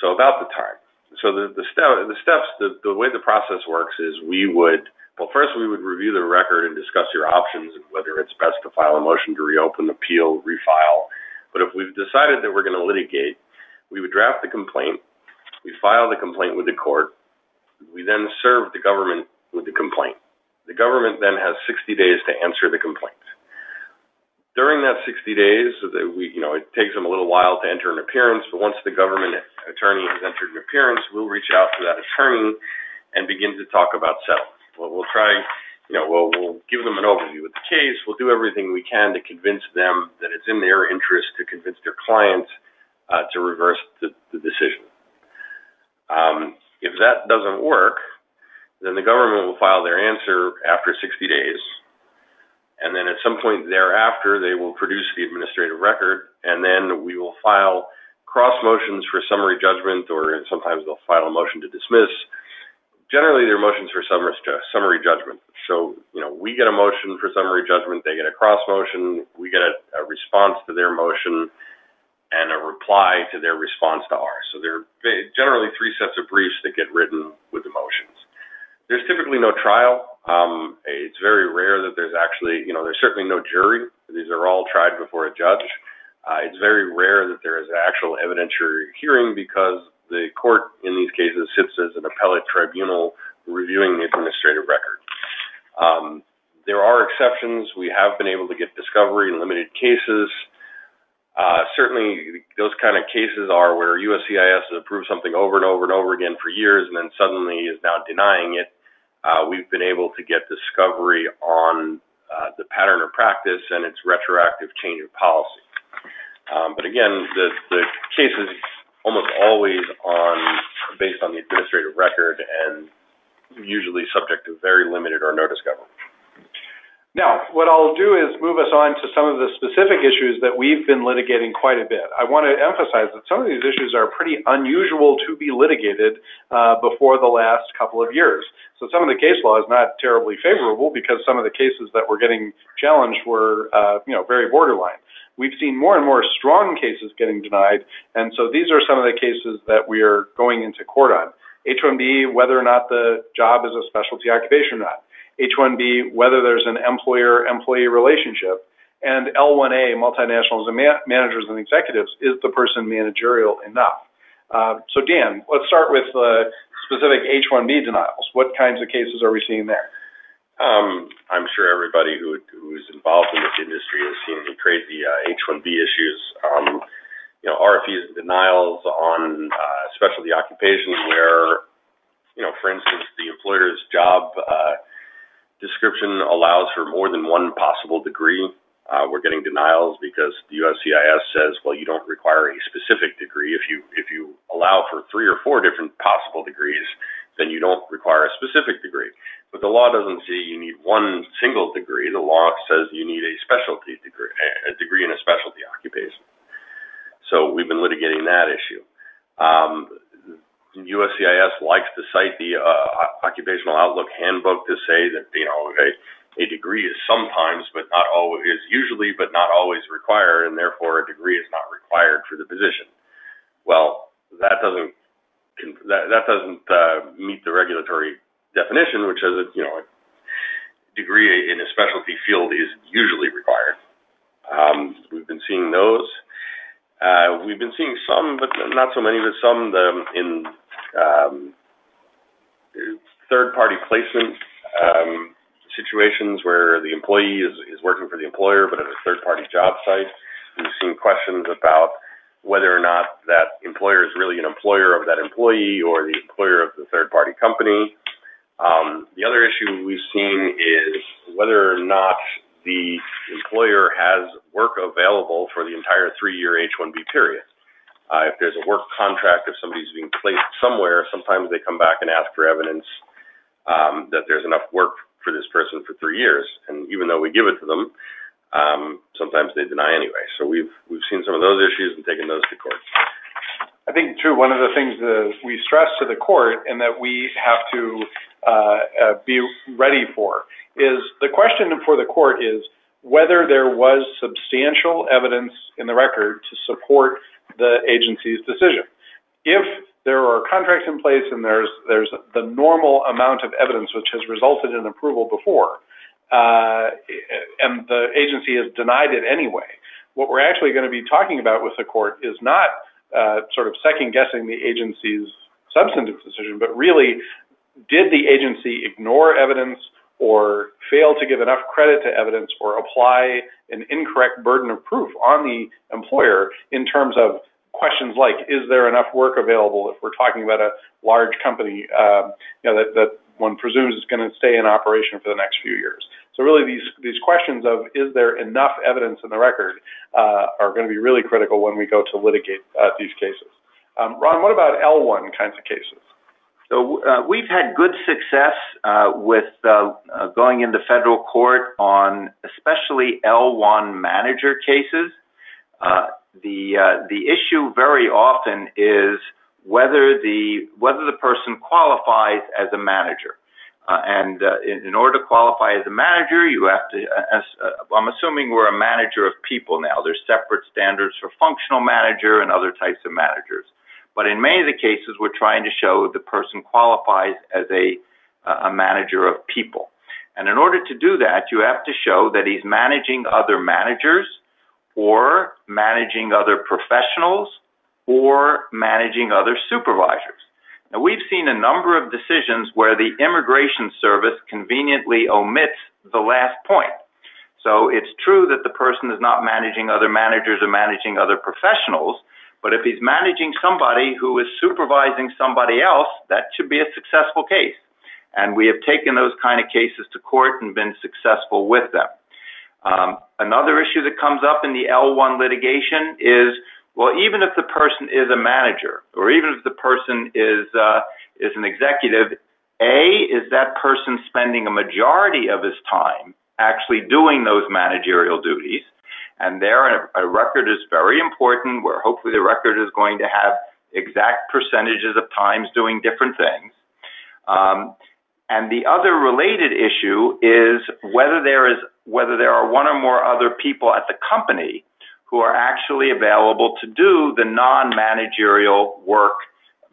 so, about the time. So, the the, step, the steps, the, the way the process works is we would, well, first we would review the record and discuss your options, and whether it's best to file a motion to reopen, appeal, refile. But if we've decided that we're going to litigate, we would draft the complaint, we file the complaint with the court, we then serve the government with the complaint. The government then has 60 days to answer the complaint. During that 60 days, we, you know, it takes them a little while to enter an appearance, but once the government attorney has entered an appearance, we'll reach out to that attorney and begin to talk about settlement. We'll try, you know, we'll we'll give them an overview of the case, we'll do everything we can to convince them that it's in their interest to convince their client uh, to reverse the decision. Um, if that doesn't work, then the government will file their answer after 60 days, and then at some point thereafter, they will produce the administrative record, and then we will file cross motions for summary judgment, or sometimes they'll file a motion to dismiss. Generally, they're motions for summary judgment. So, you know, we get a motion for summary judgment, they get a cross motion, we get a response to their motion, and a reply to their response to ours. So, there are generally three sets of briefs that get written with the motions. There's typically no trial. Um, it's very rare that there's actually, you know, there's certainly no jury. These are all tried before a judge. Uh, it's very rare that there is an actual evidentiary hearing because the court in these cases sits as an appellate tribunal reviewing the administrative record. Um, there are exceptions. We have been able to get discovery in limited cases. Uh, certainly, those kind of cases are where USCIS has approved something over and over and over again for years, and then suddenly is now denying it. Uh, we've been able to get discovery on uh, the pattern of practice and its retroactive change of policy. Um, but again, the case is almost always on based on the administrative record and usually subject to very limited or no discovery. Now, what I'll do is move us on to some of the specific issues that we've been litigating quite a bit. I want to emphasize that some of these issues are pretty unusual to be litigated before the last couple of years. So, some of the case law is not terribly favorable because some of the cases that were getting challenged were uh, you know, very borderline. We've seen more and more strong cases getting denied, and so these are some of the cases that we are going into court on. H-1B, whether or not the job is a specialty occupation or not. H-1B, whether there's an employer-employee relationship. And L-1A, multinationals and managers and executives, is the person managerial enough? So, Dan, let's start with the specific H-1B denials. What kinds of cases are we seeing there? I'm sure everybody who's who's involved in this industry has seen the crazy uh, H-1B issues. Um, you know, RFEs and denials on uh, specialty occupations where, you know, for instance, the employer's job uh, description allows for more than one possible degree. Uh, we're getting denials because the USCIS says, well, you don't require a specific degree. If you if you allow for three or four different possible degrees, then you don't require a specific degree. But the law doesn't say you need one single degree. The law says you need a specialty degree, a degree in a specialty occupation. So we've been litigating that issue. Um, USCIS likes to cite the uh, Occupational Outlook Handbook to say that you know a, a degree is sometimes, but not always, is usually, but not always required, and therefore a degree is not required for the position. Well, that doesn't that that doesn't uh, meet the regulatory definition, which says that you know a degree in a specialty field is usually required. Um, we've been seeing those. Uh, we've been seeing some, but not so many, but some the, in um, third-party placement um, situations where the employee is, is working for the employer, but at a third-party job site. We've seen questions about whether or not that employer is really an employer of that employee or the employer of the third-party company. Um, the other issue we've seen is whether or not the employer has work available for the entire three-year H-1B period. Uh, if there's a work contract, if somebody's being placed somewhere, sometimes they come back and ask for evidence um, that there's enough work for this person for three years. And even though we give it to them, um, sometimes they deny anyway. So we've we've seen some of those issues and taken those to court. I think too one of the things that we stress to the court and that we have to uh, uh, be ready for is the question for the court is whether there was substantial evidence in the record to support the agency's decision. If there are contracts in place and there's there's the normal amount of evidence which has resulted in approval before, uh, and the agency has denied it anyway, what we're actually going to be talking about with the court is not uh, sort of second guessing the agency's substantive decision, but really did the agency ignore evidence or fail to give enough credit to evidence or apply an incorrect burden of proof on the employer in terms of questions like, is there enough work available if we're talking about a large company um, you know, that, that one presumes is going to stay in operation for the next few years. So really these, these questions of is there enough evidence in the record uh, are going to be really critical when we go to litigate uh, these cases. Um, Ron, what about L1 kinds of cases? So uh, we've had good success uh, with uh, uh going into federal court on especially L1 manager cases. Uh, the uh, the issue very often is whether the whether the person qualifies as a manager. and in, in, order to qualify as a manager, you have to. I'm assuming we're a manager of people now. There's separate standards for functional manager and other types of managers. But in many of the cases, we're trying to show the person qualifies as a, a manager of people. And in order to do that, you have to show that he's managing other managers or managing other professionals or managing other supervisors. Now, we've seen a number of decisions where the Immigration Service conveniently omits the last point. So it's true that the person is not managing other managers or managing other professionals, but if he's managing somebody who is supervising somebody else, that should be a successful case. And we have taken those kind of cases to court and been successful with them. Um, another issue that comes up in the L1 litigation is, well, even if the person is a manager, or even if the person is uh, is an executive, a is that person spending a majority of his time actually doing those managerial duties, and there, a record is very important where hopefully the record is going to have exact percentages of times doing different things. Um, and the other related issue is whether there is whether there are one or more other people at the company who are actually available to do the non-managerial work.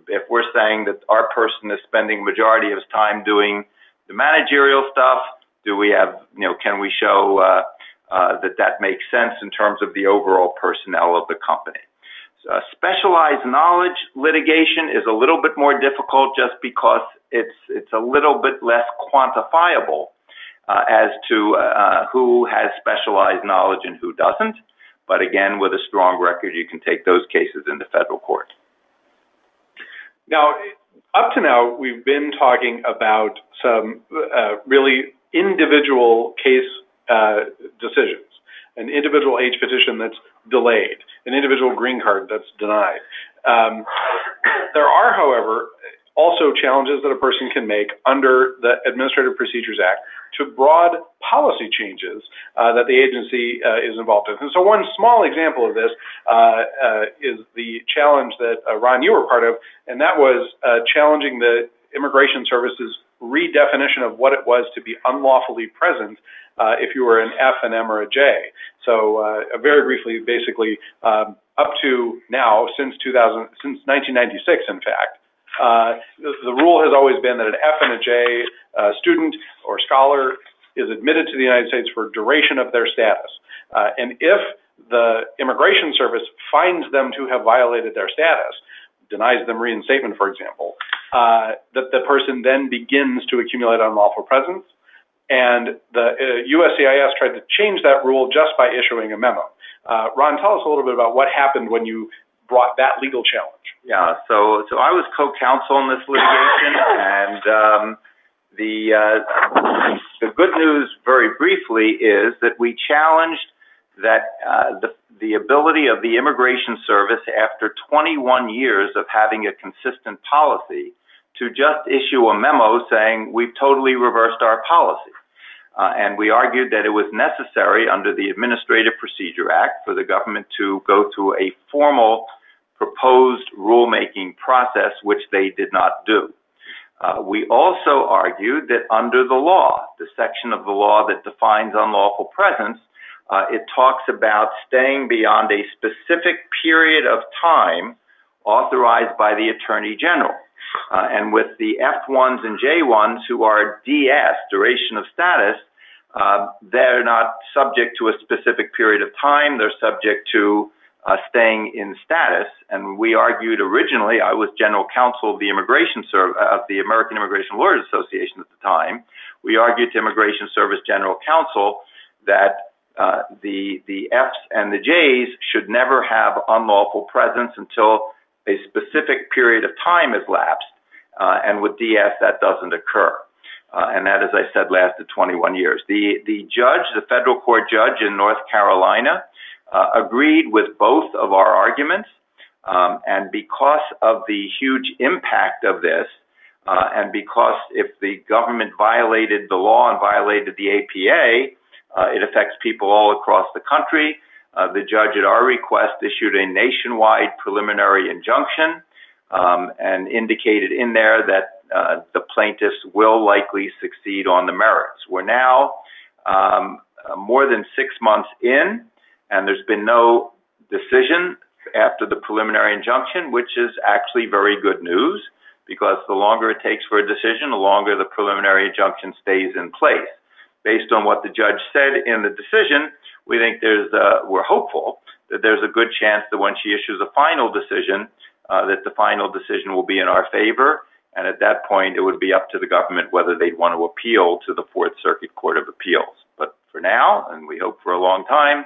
If we're saying that our person is spending majority of his time doing the managerial stuff, do we have you know can we show uh, that that makes sense in terms of the overall personnel of the company. Uh, specialized knowledge litigation is a little bit more difficult just because it's it's a little bit less quantifiable. uh, as to uh, who has specialized knowledge and who doesn't. But again, with a strong record, you can take those cases into federal court. Now, up to now, we've been talking about some uh, really individual case uh, decisions, an individual H petition that's delayed, an individual green card that's denied. Um, there are, however, also challenges that a person can make under the Administrative Procedures Act to broad policy changes uh, that the agency uh, is involved in. And so one small example of this uh, uh is the challenge that uh, Ron, you were part of, and that was challenging the Immigration Service's redefinition of what it was to be unlawfully present uh, if you were an F, an M, or a J. So uh, very briefly, basically, um, up to now, since 2000, since 1996, in fact, uh, the, the, rule has always been that an F and a J uh, student or scholar is admitted to the United States for duration of their status. Uh, and if the Immigration Service finds them to have violated their status, denies them reinstatement, for example, uh, that the person then begins to accumulate unlawful presence. And the USCIS uh, tried to change that rule just by issuing a memo. Uh, Ron, tell us a little bit about what happened when you brought that legal challenge. Yeah, so so I was co-counsel in this litigation, and um, the uh, the good news, very briefly, is that we challenged that uh, the the ability of the Immigration Service, after 21 years of having a consistent policy, to just issue a memo saying we've totally reversed our policy. Uh, and we argued that it was necessary under the Administrative Procedure Act for the government to go through a formal proposed rulemaking process, which they did not do. Uh, we also argued that under the law, the section of the law that defines unlawful presence, it talks about staying beyond a specific period of time authorized by the Attorney General. Uh, and with the F1s and J1s who are DS, duration of status, uh, they're not subject to a specific period of time. They're subject to uh, staying in status. And we argued originally, I was general counsel of the Immigration Service, of the American Immigration Lawyers Association at the time. We argued to Immigration Service General Counsel that uh, the the Fs and the Js should never have unlawful presence until a specific period of time has lapsed. Uh, and with DS, that doesn't occur. Uh, and that, as I said, lasted 21 years. The the judge, the federal court judge in North Carolina, uh, agreed with both of our arguments. Um, and because of the huge impact of this, uh, and because if the government violated the law and violated the APA, uh, it affects people all across the country. Uh, the judge, at our request, issued a nationwide preliminary injunction um, and indicated in there that uh, the plaintiffs will likely succeed on the merits. We're now um, more than six months in and there's been no decision after the preliminary injunction, which is actually very good news because the longer it takes for a decision, the longer the preliminary injunction stays in place. Based on what the judge said in the decision, we think there's, uh, we're hopeful that there's a good chance that when she issues a final decision, uh, that the final decision will be in our favor. And at that point, it would be up to the government whether they'd want to appeal to the Fourth Circuit Court of Appeals. But for now, and we hope for a long time,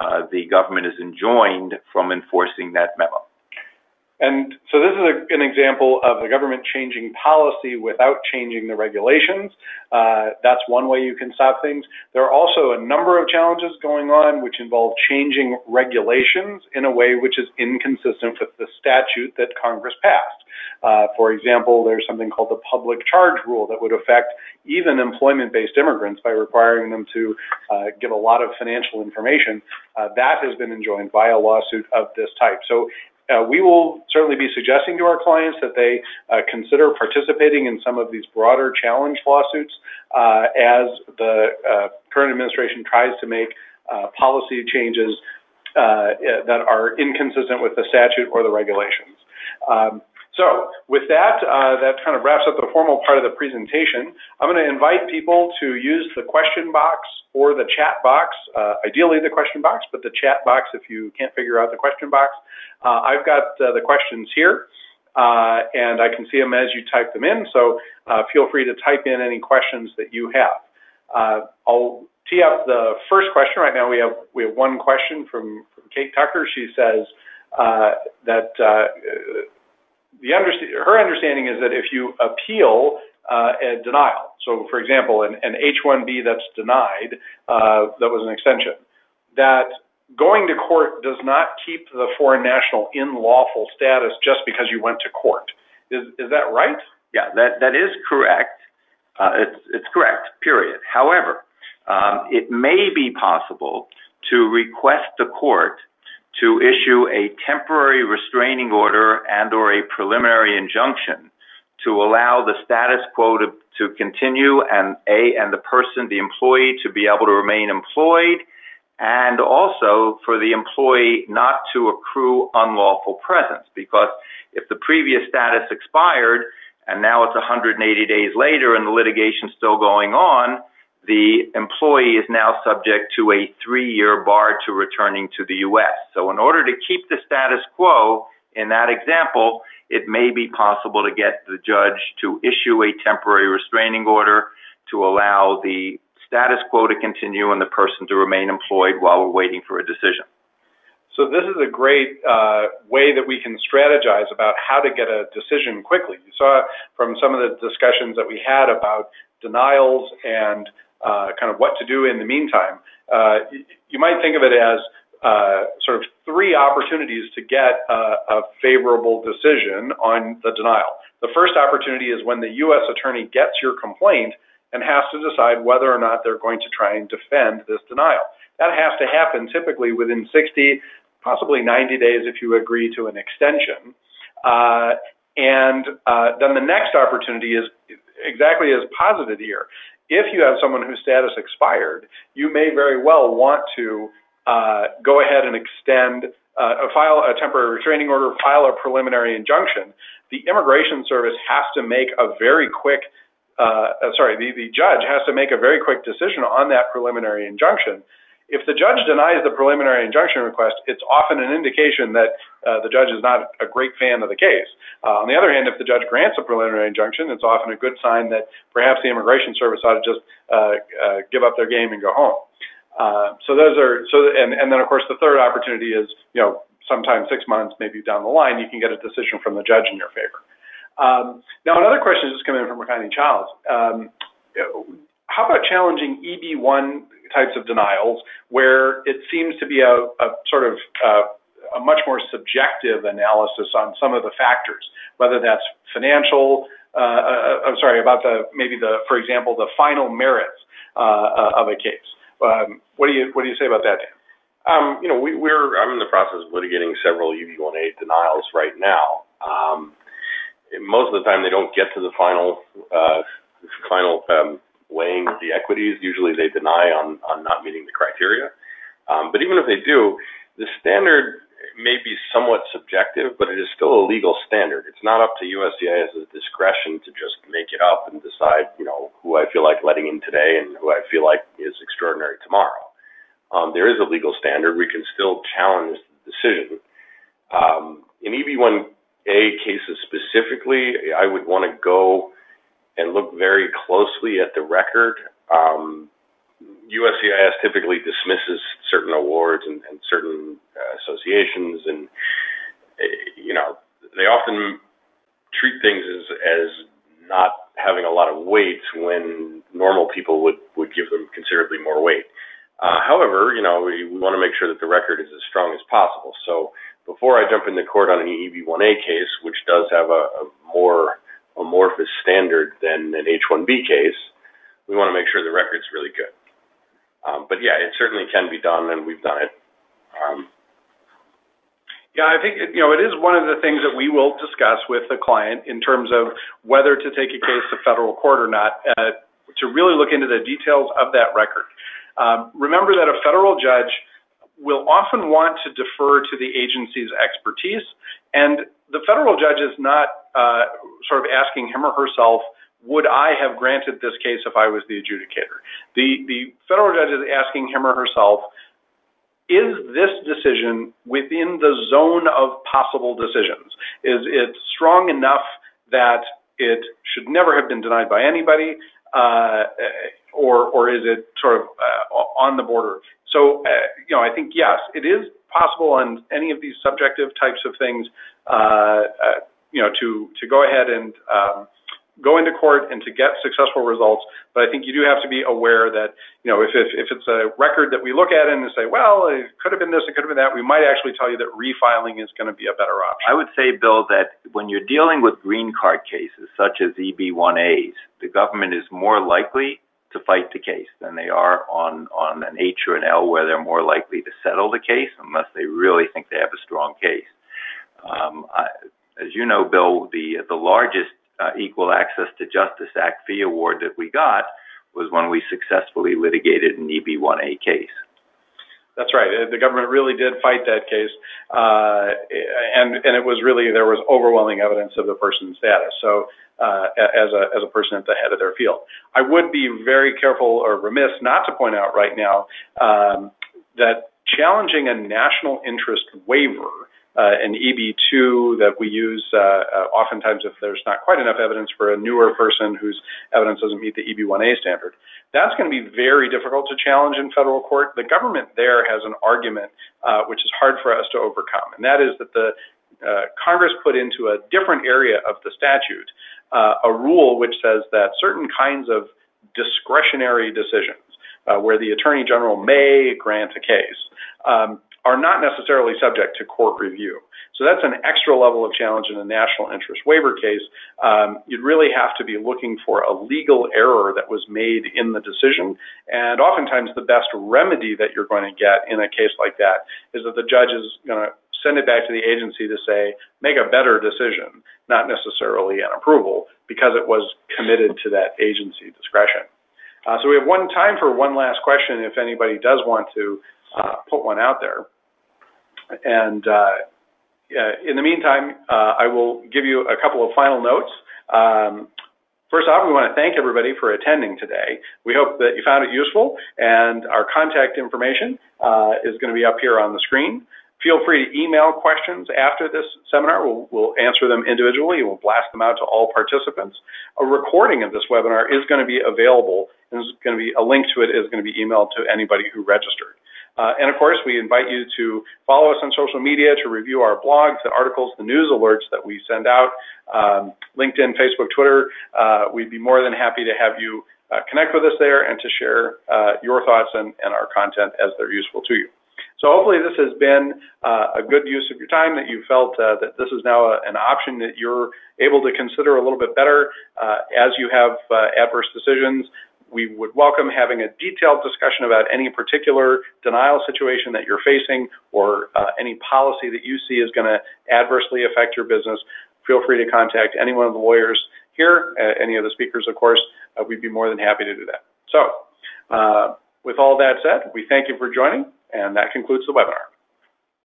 uh, the government is enjoined from enforcing that memo. And so this is a, an example of the government changing policy without changing the regulations. Uh, that's one way you can stop things. There are also a number of challenges going on which involve changing regulations in a way which is inconsistent with the statute that Congress passed. Uh, for example, there's something called the public charge rule that would affect even employment-based immigrants by requiring them to uh, give a lot of financial information. Uh, that has been enjoined by a lawsuit of this type. So uh, we will certainly be suggesting to our clients that they uh, consider participating in some of these broader challenge lawsuits uh, as the uh, current administration tries to make uh, policy changes uh, that are inconsistent with the statute or the regulations. Um, so with that, uh, that kind of wraps up the formal part of the presentation. I'm going to invite people to use the question box or the chat box, uh, ideally the question box, but the chat box if you can't figure out the question box. Uh, I've got uh, the questions here, uh, and I can see them as you type them in, so uh, feel free to type in any questions that you have. I'll tee up the first question. Right now we have we have one question from, from Kate Tucker. She says that the her understanding is that if you appeal uh, a denial, so for example, an, an H-1B that's denied, uh, that was an extension, that going to court does not keep the foreign national in lawful status just because you went to court. Is is that right? Yeah, that that is correct. Uh, it's it's correct. Period. However, um, it may be possible to request the court to issue a temporary restraining order and or a preliminary injunction to allow the status quo to, to continue and a and the person the employee to be able to remain employed and also for the employee not to accrue unlawful presence. Because if the previous status expired and now it's 180 days later and the litigation's still going on the employee is now subject to a three-year bar to returning to the U.S. So in order to keep the status quo in that example, it may be possible to get the judge to issue a temporary restraining order to allow the status quo to continue and the person to remain employed while we're waiting for a decision. So this is a great uh, way that we can strategize about how to get a decision quickly. You saw from some of the discussions that we had about denials and kind of what to do in the meantime, uh, you might think of it as uh, sort of three opportunities to get a, a favorable decision on the denial. The first opportunity is when the U.S. attorney gets your complaint and has to decide whether or not they're going to try and defend this denial. That has to happen typically within 60, possibly 90 days if you agree to an extension. Uh, and uh, then the next opportunity is exactly as posited here if you have someone whose status expired, you may very well want to uh, go ahead and extend, uh, file a temporary restraining order, file a preliminary injunction. The Immigration Service has to make a very quick, uh, uh sorry, the, the judge has to make a very quick decision on that preliminary injunction if the judge denies the preliminary injunction request, it's often an indication that uh, the judge is not a great fan of the case. Uh, on the other hand, if the judge grants a preliminary injunction, it's often a good sign that perhaps the Immigration Service ought to just uh, give up their game and go home. Uh, so those are so, and, and then of course the third opportunity is you know sometime six months, maybe down the line, you can get a decision from the judge in your favor. Um, now another question has come in from Makani Childs. How about challenging EB1 types of denials where it seems to be a, a sort of uh, a much more subjective analysis on some of the factors, whether that's financial, uh, uh, I'm sorry, about the maybe the, for example, the final merits uh, of a case. Um, what do you what do you say about that, Dan? Um, you know, we, we're I'm in the process of litigating several EB1A denials right now. Um, most of the time, they don't get to the final uh, final um, weighing the equities. Usually they deny on, on not meeting the criteria. Um, but even if they do, the standard may be somewhat subjective, but it is still a legal standard. It's not up to USCIS's discretion to just make it up and decide, you know, who I feel like letting in today and who I feel like is extraordinary tomorrow. Um, there is a legal standard. We can still challenge the decision. Um, in EB1A cases specifically, I would want to go and look very closely at the record. Um, USCIS typically dismisses certain awards and, and certain uh, associations, and uh, you know they often treat things as as not having a lot of weight when normal people would would give them considerably more weight. Uh, however, you know we, we want to make sure that the record is as strong as possible. So before I jump into court on an EB1A case, which does have a, a more amorphous standard than an H-1B case, we want to make sure the record's really good. Um, but yeah, it certainly can be done, and we've done it. Um, yeah, I think you know it is one of the things that we will discuss with the client in terms of whether to take a case to federal court or not, uh, to really look into the details of that record. Um, remember that a federal judge will often want to defer to the agency's expertise, and the federal judge is not uh, sort of asking him or herself, would I have granted this case if I was the adjudicator? The, the federal judge is asking him or herself, is this decision within the zone of possible decisions? Is it strong enough that it should never have been denied by anybody? Uh, or is it sort of uh, on the border? So you know, I think yes, it is possible on any of these subjective types of things. Uh, uh you know, to to go ahead and um, go into court and to get successful results. But I think you do have to be aware that, you know, if, if, if it's a record that we look at and say, well, it could have been this, it could have been that, we might actually tell you that refiling is going to be a better option. I would say, Bill, that when you're dealing with green card cases such as EB1As, the government is more likely to fight the case than they are on, on an H or an L where they're more likely to settle the case unless they really think they have a strong case. Um, I, as you know, Bill, the the largest uh, Equal Access to Justice Act fee award that we got was when we successfully litigated an EB1A case. That's right. The government really did fight that case, uh, and and it was really there was overwhelming evidence of the person's status. So uh, as a as a person at the head of their field, I would be very careful or remiss not to point out right now um, that challenging a national interest waiver uh, an EB2 that we use uh, uh, oftentimes if there's not quite enough evidence for a newer person whose evidence doesn't meet the EB1A standard. That's going to be very difficult to challenge in federal court. The government there has an argument uh, which is hard for us to overcome, and that is that the uh, Congress put into a different area of the statute uh, a rule which says that certain kinds of discretionary decisions, where the Attorney General may grant a case, um, are not necessarily subject to court review. So that's an extra level of challenge in a national interest waiver case. Um, you'd really have to be looking for a legal error that was made in the decision. And oftentimes, the best remedy that you're going to get in a case like that is that the judge is going to send it back to the agency to say, make a better decision, not necessarily an approval, because it was committed to that agency discretion. Uh, so we have one time for one last question if anybody does want to uh, put one out there. And uh, in the meantime, uh, I will give you a couple of final notes. Um, first off, we want to thank everybody for attending today. We hope that you found it useful, and our contact information uh, is going to be up here on the screen. Feel free to email questions after this seminar. We'll, we'll, answer them individually. We'll blast them out to all participants. A recording of this webinar is going to be available, and is going to be a link to it is going to be emailed to anybody who registered. Uh, and of course, we invite you to follow us on social media, to review our blogs, the articles, the news alerts that we send out, um, LinkedIn, Facebook, Twitter. Uh, we'd be more than happy to have you uh, connect with us there and to share uh, your thoughts and, and, our content as they're useful to you. So hopefully this has been uh, a good use of your time, that you felt uh, that this is now a, an option that you're able to consider a little bit better as you have adverse decisions we would welcome having a detailed discussion about any particular denial situation that you're facing or uh, any policy that you see is going to adversely affect your business. Feel free to contact any one of the lawyers here, uh, any of the speakers, of course. Uh, we'd be more than happy to do that. So, uh, with all that said, we thank you for joining, and that concludes the webinar.